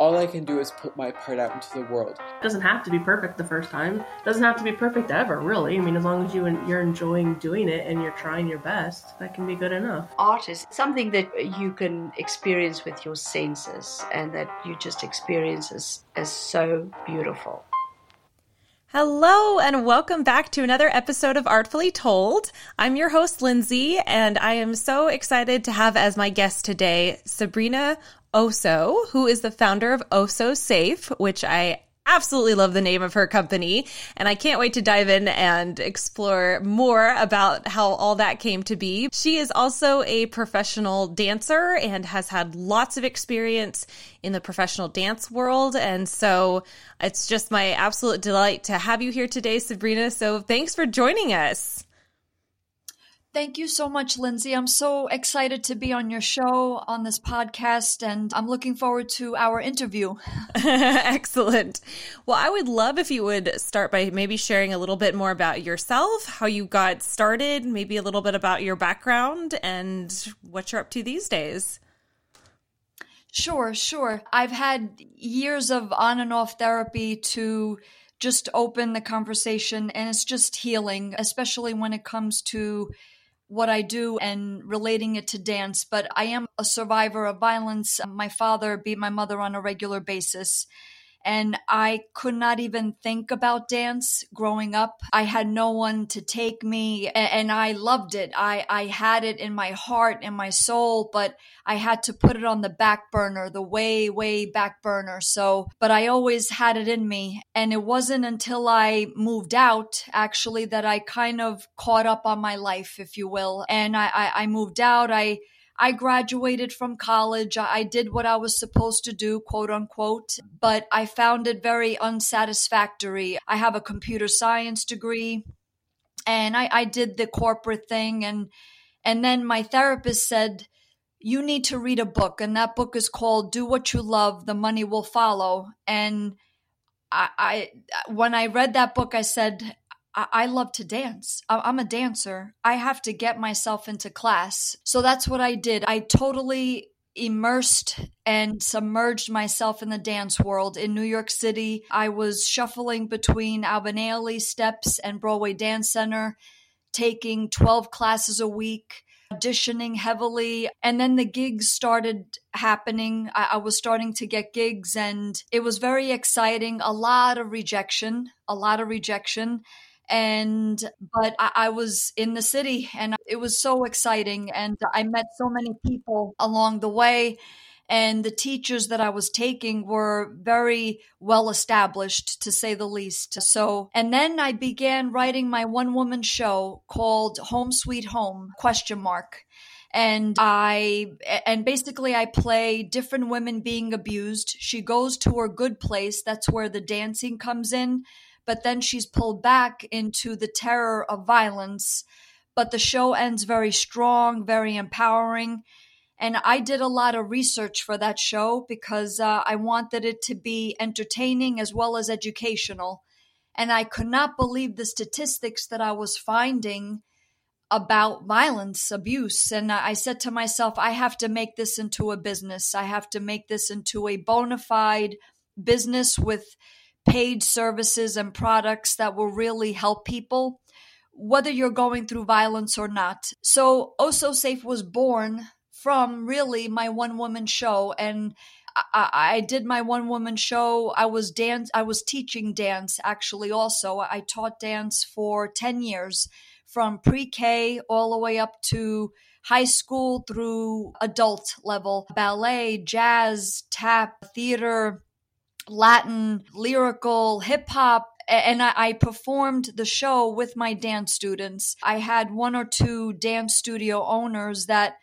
all I can do is put my part out into the world. It doesn't have to be perfect the first time. It doesn't have to be perfect ever, really. I mean, as long as you you're enjoying doing it and you're trying your best, that can be good enough. Art is something that you can experience with your senses and that you just experience as, as so beautiful. Hello, and welcome back to another episode of Artfully Told. I'm your host, Lindsay, and I am so excited to have as my guest today Sabrina Osso, who is the founder of Osso Safe, which I absolutely love the name of her company. And I can't wait to dive in and explore more about how all that came to be. She is also a professional dancer and has had lots of experience in the professional dance world. And so it's just my absolute delight to have you here today, Sabrina. So thanks for joining us. Thank you so much, Lindsay. I'm so excited to be on your show on this podcast, and I'm looking forward to our interview. Excellent. Well, I would love if you would start by maybe sharing a little bit more about yourself, how you got started, maybe a little bit about your background, and what you're up to these days. Sure, sure. I've had years of on and off therapy to just open the conversation, and it's just healing, especially when it comes to what I do and relating it to dance, but I am a survivor of violence. My father beat my mother on a regular basis and I could not even think about dance growing up. I had no one to take me and I loved it. I, I had it in my heart and my soul, but I had to put it on the back burner, the way, way back burner. So, but I always had it in me. And it wasn't until I moved out actually that I kind of caught up on my life, if you will. And I, I, I moved out. I, I graduated from college. I did what I was supposed to do, quote unquote, but I found it very unsatisfactory. I have a computer science degree and I, I did the corporate thing and and then my therapist said, You need to read a book, and that book is called Do What You Love, The Money Will Follow. And I, I when I read that book, I said, I, love to dance. I, I'm a dancer. I have to get myself into class. So that's what I did. I totally immersed and submerged myself in the dance world in New York City. I was shuffling between Ailey Steps and Broadway Dance Center, taking 12 classes a week, auditioning heavily. And then the gigs started happening. I, I was starting to get gigs, and it was very exciting. A lot of rejection, a lot of rejection and but I, I, was in the city and it was so exciting and i met so many people along the way and the teachers that i was taking were very well established to say the least so and then i began writing my one woman show called home sweet home question mark and I and basically I play different women being abused. She goes to her good place. That's where the dancing comes in but then she's pulled back into the terror of violence. But the show ends very strong, very empowering. And I did a lot of research for that show because uh, I wanted it to be entertaining as well as educational. And I could not believe the statistics that I was finding about violence, abuse. And I said to myself, I have to make this into a business. I have to make this into a bona fide business with paid services and products that will really help people, whether you're going through violence or not. So, Oh Safe was born from really my one woman show. And I, I, did my one woman show. I was dance. I was teaching dance actually. Also, I taught dance for ten years, from pre K all the way up to high school through adult level, ballet, jazz, tap, theater, Latin, lyrical, hip hop. And I, performed the show with my dance students. I had one or two dance studio owners that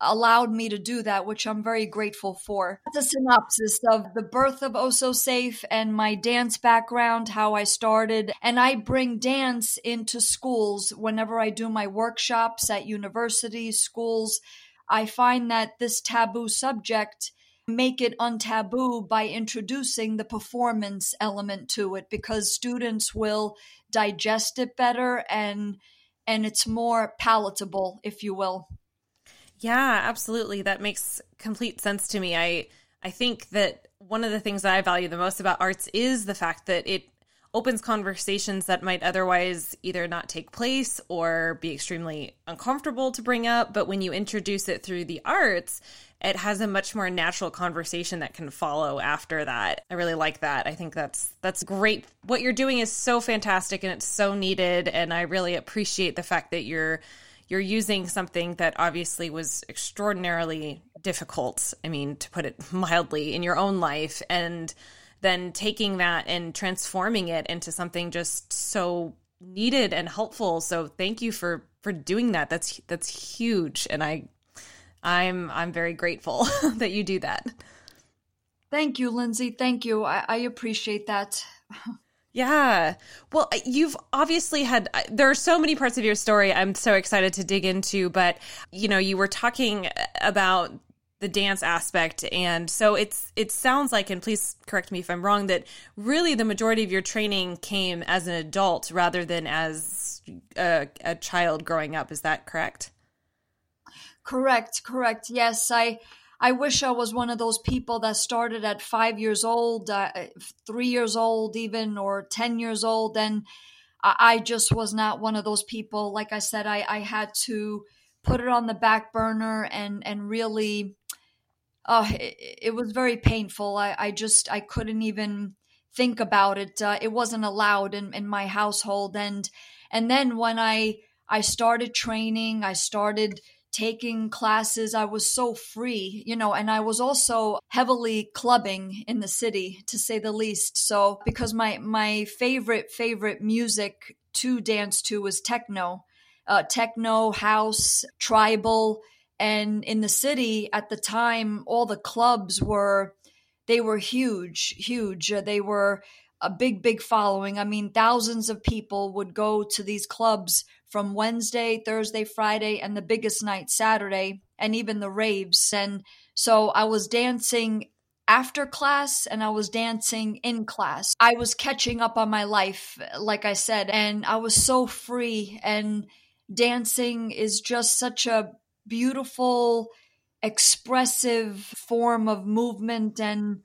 allowed me to do that, which I'm very grateful for. That's a synopsis of the birth of Oh So Safe and my dance background, how I started. And I bring dance into schools whenever I do my workshops at universities, schools. I find that this taboo subject make it untaboo by introducing the performance element to it because students will digest it better and and it's more palatable if you will. Yeah absolutely. That makes complete sense to me. I i think that one of the things that i value the most about arts is the fact that it opens conversations that might otherwise either not take place or be extremely uncomfortable to bring up. But when you introduce it through the arts, it has a much more natural conversation that can follow after that. I really like that. I think that's that's great. What you're doing is so fantastic and it's so needed and I really appreciate the fact that you're you're using something that obviously was extraordinarily difficult, I mean, to put it mildly, in your own life and then taking that and transforming it into something just so needed and helpful. So thank you for for doing that. That's that's huge and I I'm I'm very grateful that you do that. Thank you, Lindsay. Thank you. I, I appreciate that. Yeah. Well, you've obviously had, there are so many parts of your story I'm so excited to dig into, but, you know, you were talking about the dance aspect and so it's it sounds like and please correct me if i'm wrong that really the majority of your training came as an adult rather than as a, a child growing up is that correct correct correct yes i i wish i was one of those people that started at five years old uh, three years old even or ten years old and I, I just was not one of those people like i said i i had to put it on the back burner and and really uh, it, it, was very painful. I, I just I couldn't even think about it. Uh, it wasn't allowed in, in my household, and and then when I I started training, I started taking classes. I was so free, you know, and I was also heavily clubbing in the city, to say the least. So because my my favorite favorite music to dance to was techno, uh, techno, house, tribal and in the city at the time all the clubs were they were huge huge they were a big big following i mean thousands of people would go to these clubs from wednesday thursday friday and the biggest night saturday and even the raves and so i was dancing after class and I was dancing in class. I was catching up on my life, like I said, and I was so free. And dancing is just such a beautiful, expressive form of movement and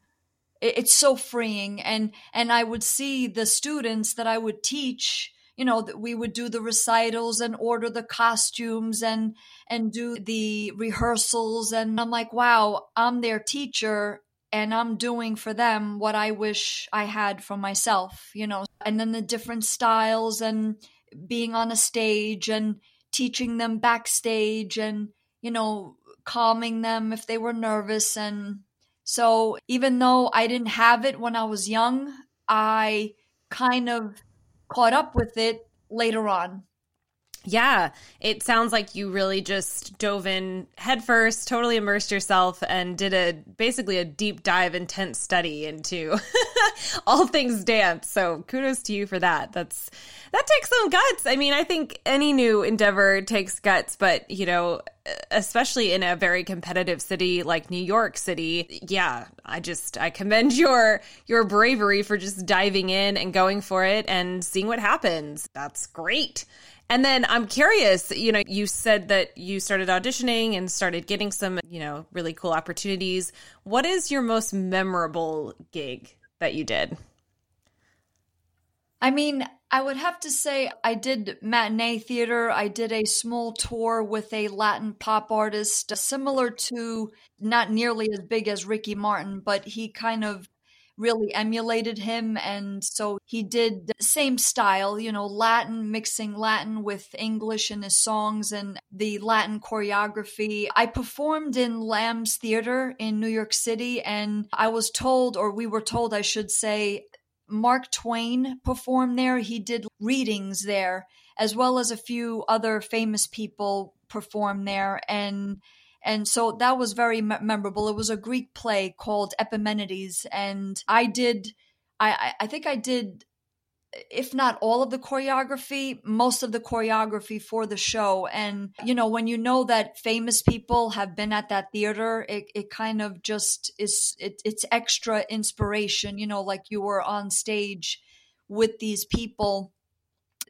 it's so freeing and and i would see the students that i would teach you know that we would do the recitals and order the costumes and and do the rehearsals and i'm like wow i'm their teacher and i'm doing for them what i wish i had for myself you know and then the different styles and being on a stage and teaching them backstage and, you know, calming them if they were nervous. And so even though I didn't have it when I was young, I kind of caught up with it later on. Yeah, it sounds like you really just dove in headfirst, totally immersed yourself, and did a basically a deep dive, intense study into all things dance. So kudos to you for that. That's that takes some guts. I mean, I think any new endeavor takes guts, but you know, especially in a very competitive city like New York City, yeah, I just I commend your your bravery for just diving in and going for it and seeing what happens. That's great. And then I'm curious, you know, you said that you started auditioning and started getting some, you know, really cool opportunities. What is your most memorable gig that you did? I mean, I would have to say I did matinee theater. I did a small tour with a Latin pop artist, similar to not nearly as big as Ricky Martin, but he kind of really emulated him. And so he did the same style, you know, Latin, mixing Latin with English in his songs and the Latin choreography. I performed in Lamb's Theater in New York City, and I was told, or we were told, I should say, Mark Twain performed there. He did readings there, as well as a few other famous people performed there. And and so that was very memorable. It was a Greek play called Epimenides, and I did, I I think I did if not all of the choreography, most of the choreography for the show. And, you know, when you know that famous people have been at that theater, it, it kind of just is, it, it's extra inspiration, you know, like you were on stage with these people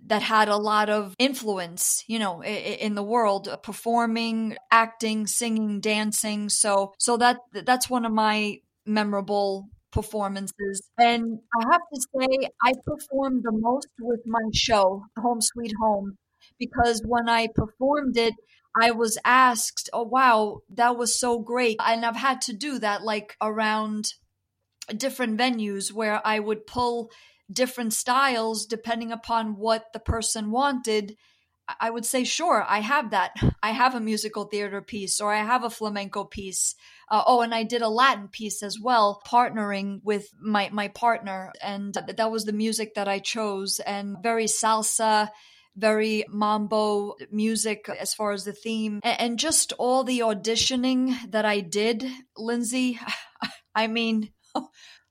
that had a lot of influence, you know, in the world, uh, performing, acting, singing, dancing. So, so that that's one of my memorable performances. And I have to say, I performed the most with my show, Home Sweet Home, because when I performed it, I was asked, Oh, wow, that was so great. And I've had to do that like around different venues where I would pull different styles depending upon what the person wanted I would say, sure, I have that. I have a musical theater piece or I have a flamenco piece. Uh, oh, and I did a Latin piece as well, partnering with my, my partner. And that was the music that I chose and very salsa, very mambo music as far as the theme. And just all the auditioning that I did, Lindsay, I mean,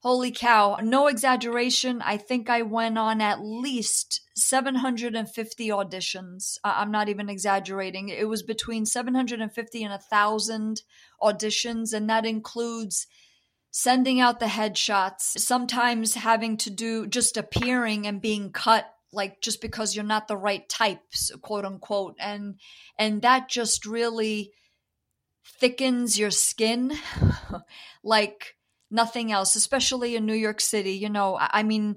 Holy cow, no exaggeration. I think I went on at least 750 auditions. I'm not even exaggerating. It was between 750 and 1,000 auditions, and that includes sending out the headshots, sometimes having to do just appearing and being cut like just because you're not the right types quote unquote and and that just really thickens your skin like nothing else, especially in New York City. You know, I mean,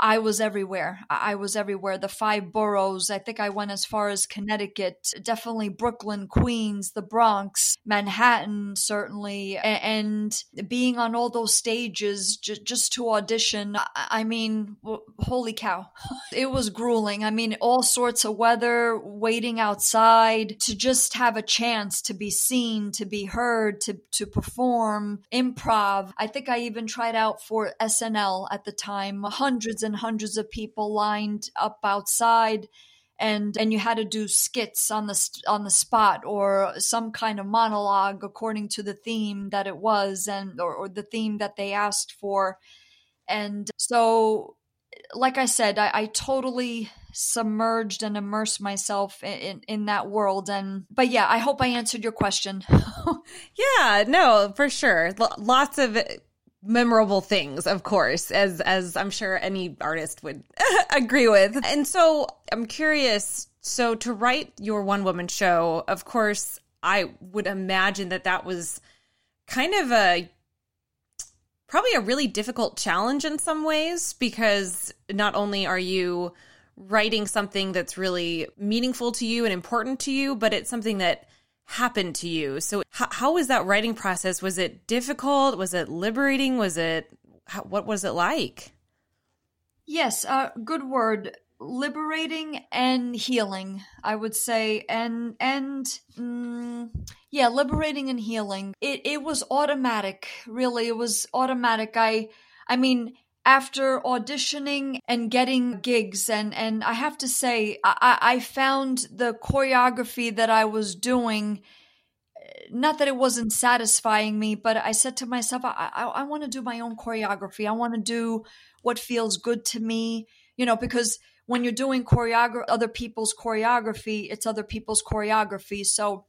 I was everywhere. I was everywhere. The five boroughs. I think I went as far as Connecticut, definitely Brooklyn, Queens, the Bronx, Manhattan, certainly. And being on all those stages just to audition, I mean, holy cow. it was grueling. I mean, all sorts of weather, waiting outside to just have a chance to be seen, to be heard, to, to perform, improv. I think I even tried out for SNL at the time. Hundreds and hundreds of people lined up outside and and you had to do skits on the on the spot or some kind of monologue according to the theme that it was and or, or the theme that they asked for. And so like i said i, I totally submerged and immersed myself in, in, in that world. And but yeah i hope i answered your question. Yeah no for sure. L- lots of memorable things of course as as i'm sure any artist would agree with. And so i'm curious so to write your one woman show of course i would imagine that that was kind of a probably a really difficult challenge in some ways because not only are you writing something that's really meaningful to you and important to you but it's something that happened to you. So, how, how was that writing process? Was it difficult? Was it liberating? Was it, how, what was it like? Yes, uh, good word. Liberating and healing, I would say, and and mm, yeah, liberating and healing. It it was automatic, really. It was automatic. I I mean, after auditioning and getting gigs and and I have to say I, I found the choreography that I was doing eh, not that it wasn't satisfying me but I said to myself I, I, I want to do my own choreography. I want to do what feels good to me you know because when you're doing choreography other people's choreography it's other people's choreography. So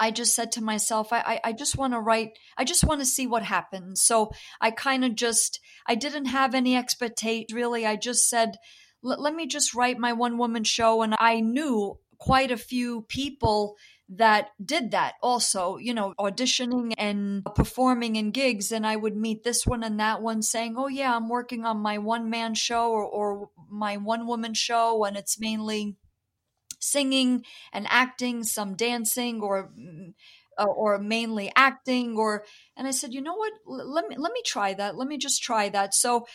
I just said to myself, I, I, I just want to write, I just want to see what happens. So I kind of just, I didn't have any expectation really. I just said, let me just write my one woman show. And I knew quite a few people that did that also, you know, auditioning and performing in gigs. And I would meet this one and that one saying, Oh, yeah, I'm working on my one man show or, or my one woman show. And it's mainly singing and acting, some dancing, or mm, uh, or mainly acting. Or and I said, you know what? Let me let me try that. Let me just try that. So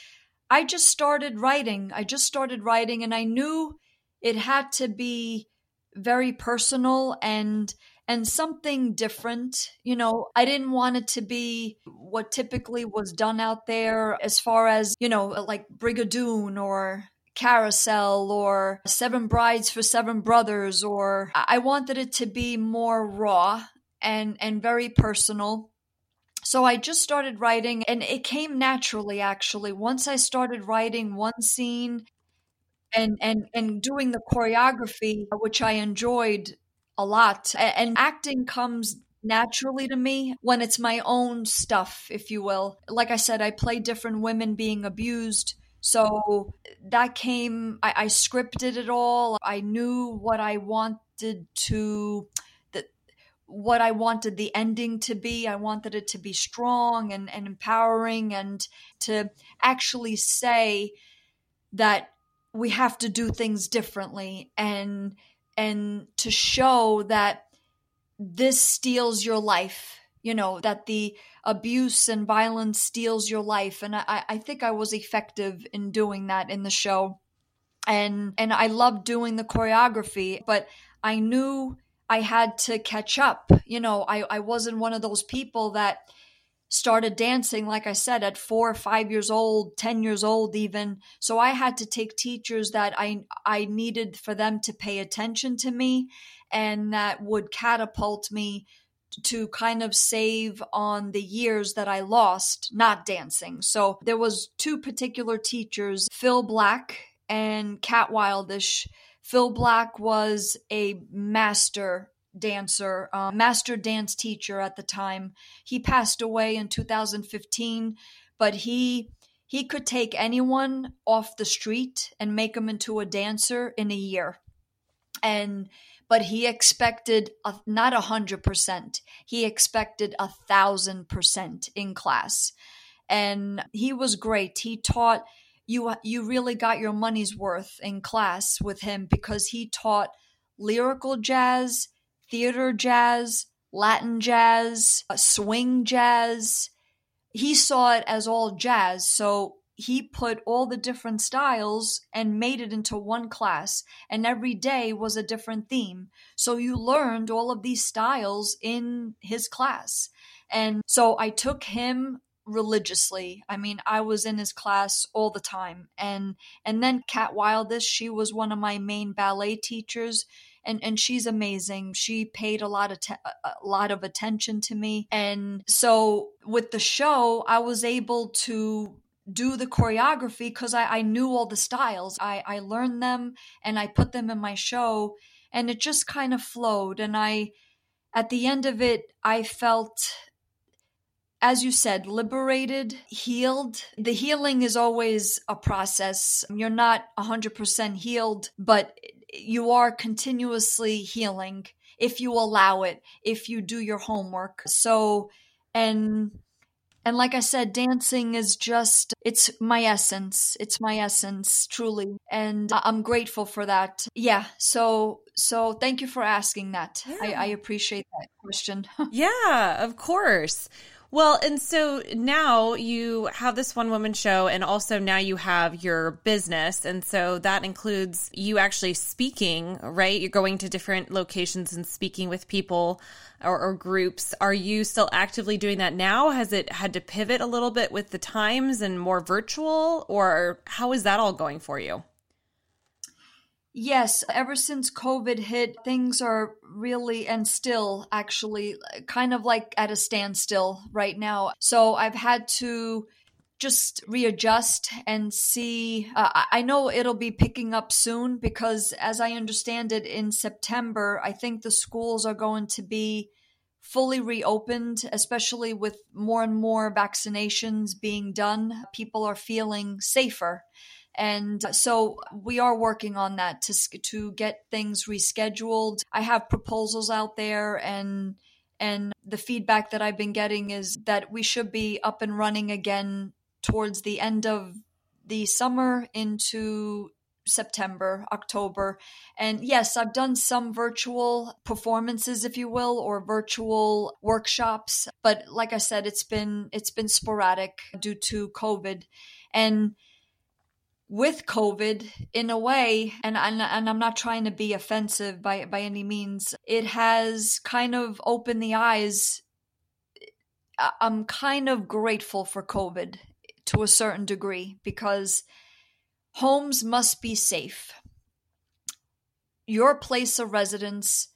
I just started writing. I just started writing, and I knew it had to be very personal and and something different. You know, I didn't want it to be what typically was done out there as far as, you know, like Brigadoon or Carousel or Seven Brides for Seven Brothers, or I wanted it to be more raw and, and very personal. So I just started writing and it came naturally actually. Once I started writing one scene, and and and doing the choreography which i enjoyed a lot and acting comes naturally to me when it's my own stuff if you will like i said i play different women being abused so that came I, I scripted it all. I knew what i wanted to what i wanted the ending to be. I wanted it to be strong and, and empowering and to actually say that we have to do things differently and and to show that this steals your life you know that the abuse and violence steals your life. And i i think i was effective in doing that in the show. And and i loved doing the choreography but i knew i had to catch up. You know i i wasn't one of those people that started dancing, like I said, at four or five years old, 10 years old, even. So I had to take teachers that I, I needed for them to pay attention to me and that would catapult me to kind of save on the years that I lost not dancing. So there was two particular teachers, Phil Black and Kat Wildish. Phil Black was a master dancer, uh, master dance teacher at the time. He passed away in 2015, but he he could take anyone off the street and make them into a dancer in a year. And but he expected a, not a hundred percent. He expected a thousand percent in class, and he was great. He taught you you really got your money's worth in class with him because he taught lyrical jazz theater jazz, Latin jazz, uh, swing jazz. He saw it as all jazz, so he put all the different styles and made it into one class, and every day was a different theme. So you learned all of these styles in his class. And so I took him religiously. I mean, I was in his class all the time. And and then Kat Wildish, she was one of my main ballet teachers and and she's amazing. She paid a lot of te- a lot of attention to me, and so with the show, I was able to do the choreography because I, I knew all the styles. I I learned them and I put them in my show, and it just kind of flowed. And I, at the end of it, I felt as you said, liberated, healed. The healing is always a process. You're not 100% healed, but you are continuously healing if you allow it, if you do your homework. So, and and like I said, dancing is just, it's my essence. It's my essence, truly. And I'm grateful for that. Yeah. So, so thank you for asking that. Yeah. I, I appreciate that question. yeah, of course. Well, and so now you have this one woman show, and also now you have your business. And so that includes you actually speaking, right? You're going to different locations and speaking with people or, or, groups. Are you still actively doing that now? Has it had to pivot a little bit with the times and more virtual, or how is that all going for you? Yes, ever since COVID hit, things are really and still actually kind of like at a standstill right now. So I've had to just readjust and see. Uh, I know it'll be picking up soon because, as I understand it, in September, I think the schools are going to be fully reopened, especially with more and more vaccinations being done. People are feeling safer and so we are working on that to to get things rescheduled. I have proposals out there and and the feedback that I've been getting is that we should be up and running again towards the end of the summer into September, October. And yes, I've done some virtual performances if you will or virtual workshops, but like I said it's been it's been sporadic due to COVID. And with COVID, in a way, and, and, and I'm not trying to be offensive by by any means, it has kind of opened the eyes. I'm kind of grateful for COVID to a certain degree because homes must be safe. Your place of residence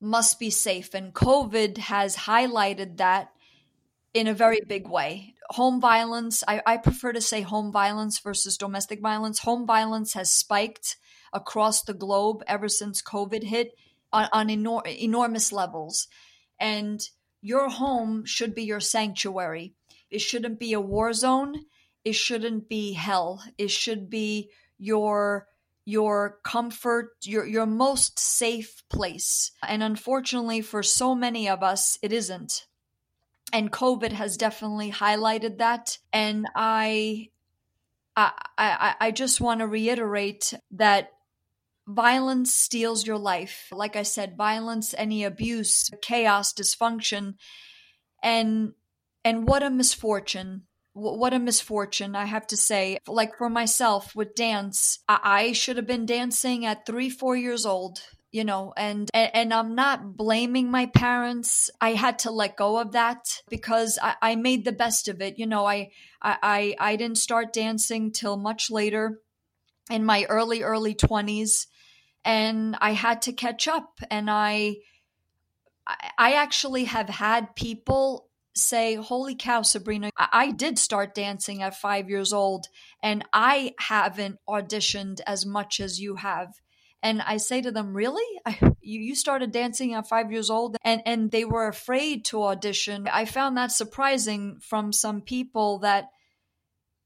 must be safe, and COVID has highlighted that in a very big way. Home violence, I, I prefer to say home violence versus domestic violence. Home violence has spiked across the globe ever since COVID hit on, on enor- enormous levels. And your home should be your sanctuary. It shouldn't be a war zone. It shouldn't be hell. It should be your your comfort, your your most safe place. And unfortunately for so many of us, it isn't. And COVID has definitely highlighted that. And I I I, I just want to reiterate that violence steals your life. Like I said, violence, any abuse, chaos, dysfunction, and and what a misfortune. What a misfortune, I have to say. Like for myself with dance, I should have been dancing at three, four years old you know and and i'm not blaming my parents i had to let go of that because i, I made the best of it you know I, I i didn't start dancing till much later in my early early 20s and I had to catch up. And I, I actually have had people say, Holy cow, Sabrina, I did start dancing at five years old, and I haven't auditioned as much as you have. And I say to them, Really? I, you, you started dancing at five years old? And, and they were afraid to audition. I found that surprising from some people that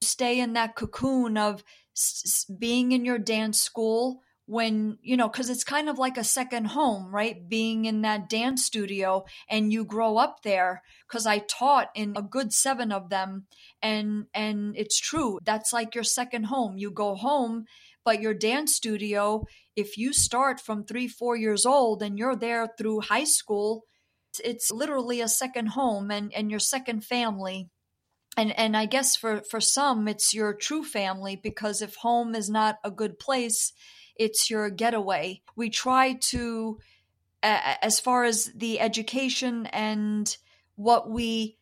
stay in that cocoon of s- being in your dance school when you know because it's kind of like a second home right being in that dance studio and you grow up there because i taught in a good seven of them and and it's true that's like your second home you go home but your dance studio if you start from three four years old and you're there through high school it's literally a second home and and your second family and and i guess for for some it's your true family because if home is not a good place it's your getaway. We try to, as far as the education and what we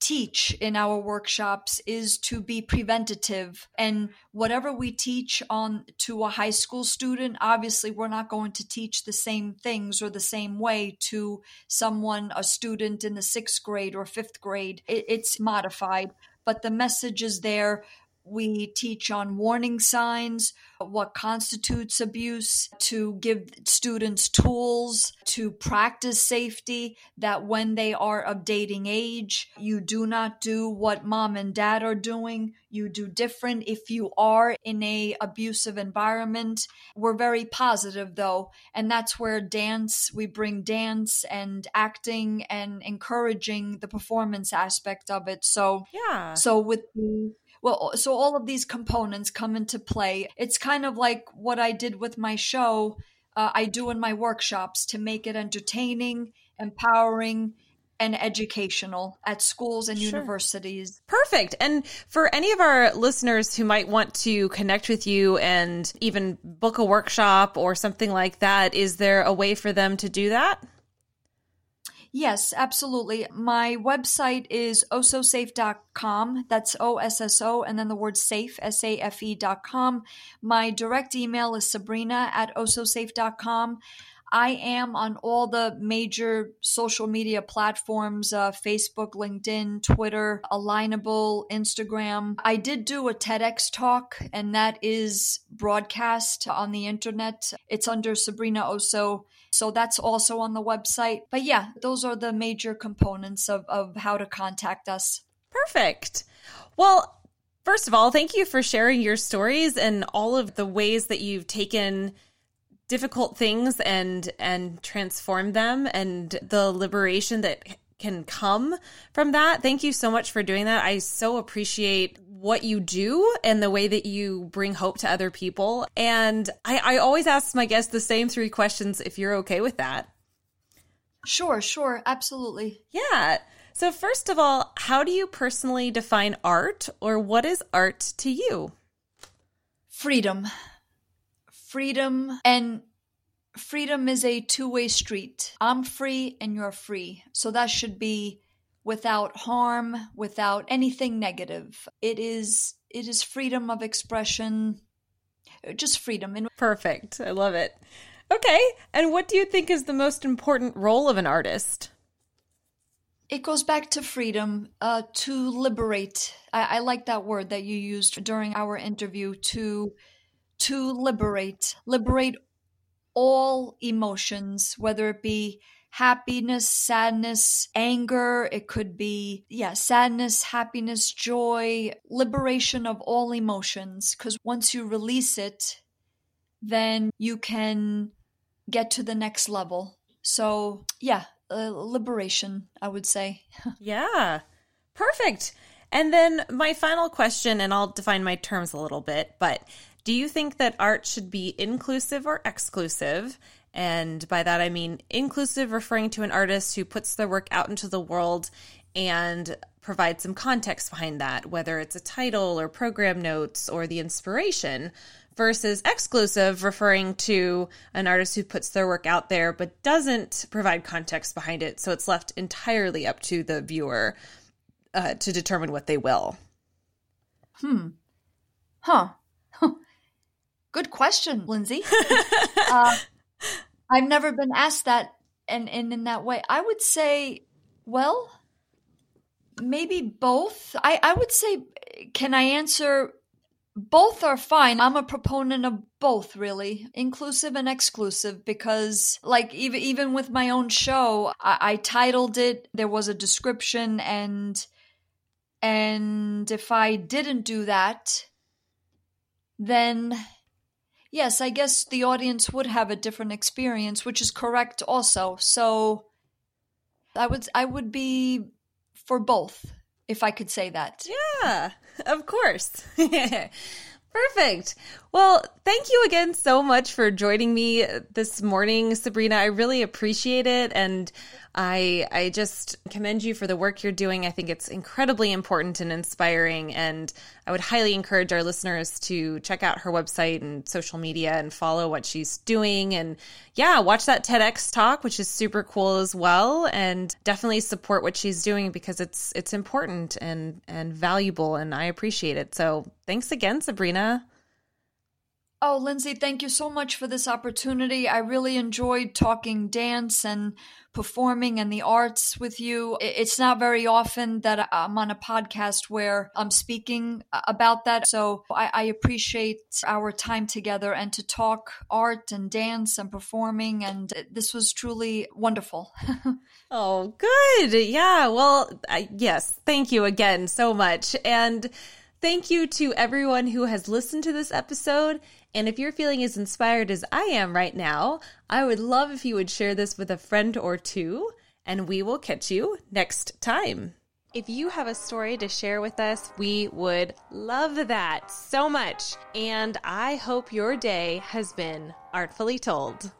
teach in our workshops is to be preventative. And whatever we teach on to a high school student obviously we're not going to teach the same things or the same way to someone a student in the 6th grade or 5th grade. It, it's modified but the message is there we teach on warning signs, what constitutes abuse, to give students tools to practice safety, that when they are of dating age, you do not do what mom and dad are doing. You do different if you are in a abusive environment. We're very positive though, and that's where dance, we bring dance and acting and encouraging the performance aspect of it. So, yeah. So with the well, so all of these components come into play. It's kind of like what I did with my show, uh, I do in my workshops to make it entertaining, empowering, and educational at schools and sure. universities. Perfect. And for any of our listeners who might want to connect with you and even book a workshop or something like that, is there a way for them to do that? Yes, absolutely. My website is ossosafe.com. That's O S S O and then the word safe, S A F E.com. My direct email is sabrina at ossosafe.com. I am on all the major social media platforms uh, Facebook, LinkedIn, Twitter, Alignable, Instagram. I did do a TEDx talk, and that is broadcast on the internet. It's under Sabrina Osso. so that's also on the website. But yeah, those are the major components of, of how to contact us. Perfect. Well, first of all, thank you for sharing your stories and all of the ways that you've taken difficult things and and transform them and the liberation that can come from that. Thank you so much for doing that. I so appreciate what you do and the way that you bring hope to other people. And I, I always ask my guests the same three questions if you're okay with that. Sure, sure, absolutely. Yeah. So, first of all, how do you personally define art, or what is art to you? Freedom. Freedom and freedom is a two way street. I'm free and you're free. So that should be without harm, without anything negative. It is it is freedom of expression, just freedom. In Perfect. I love it. Okay. And what do you think is the most important role of an artist? It goes back to freedom, uh, to liberate. I, I like that word that you used during our interview to to liberate, liberate all emotions, whether it be happiness, sadness, anger. It could be, yeah, sadness, happiness, joy, liberation of all emotions. Because once you release it, then you can get to the next level. So, yeah, uh, liberation, I would say. yeah, perfect. And then my final question, and I'll define my terms a little bit, but do you think that art should be inclusive or exclusive? And by that, I mean inclusive, referring to an artist who puts their work out into the world and provides some context behind that, whether it's a title or program notes or the inspiration, versus exclusive, referring to an artist who puts their work out there but doesn't provide context behind it. So it's left entirely up to the viewer uh, to determine what they will. Hmm. Huh. Good question, Lindsay. uh, I've never been asked that and, and in that way. I would say, well, maybe both. I, I would say, can I answer both are fine. I'm a proponent of both, really, inclusive and exclusive, because, like, even even with my own show, I, I titled it. There was a description, and and if I didn't do that, then yes, I guess the audience would have a different experience, which is correct also. So I would I would be for both if I could say that. Yeah, of course. Perfect. Well, thank you again so much for joining me this morning, Sabrina. I really appreciate it and I I just commend you for the work you're doing. I think it's incredibly important and inspiring and I would highly encourage our listeners to check out her website and social media and follow what she's doing and yeah, watch that TEDx talk which is super cool as well and definitely support what she's doing because it's it's important and and valuable and I appreciate it. So, thanks again, Sabrina. Oh, Lindsay, thank you so much for this opportunity. I really enjoyed talking dance and performing and the arts with you. It's not very often that I'm on a podcast where I'm speaking about that. So I, I appreciate our time together and to talk art and dance and performing. And this was truly wonderful. oh, good. Yeah. Well, I, yes. Thank you again so much. And Thank you to everyone who has listened to this episode. And if you're feeling as inspired as I am right now, I would love if you would share this with a friend or two, and we will catch you next time. If you have a story to share with us, we would love that so much. And I hope your day has been artfully told.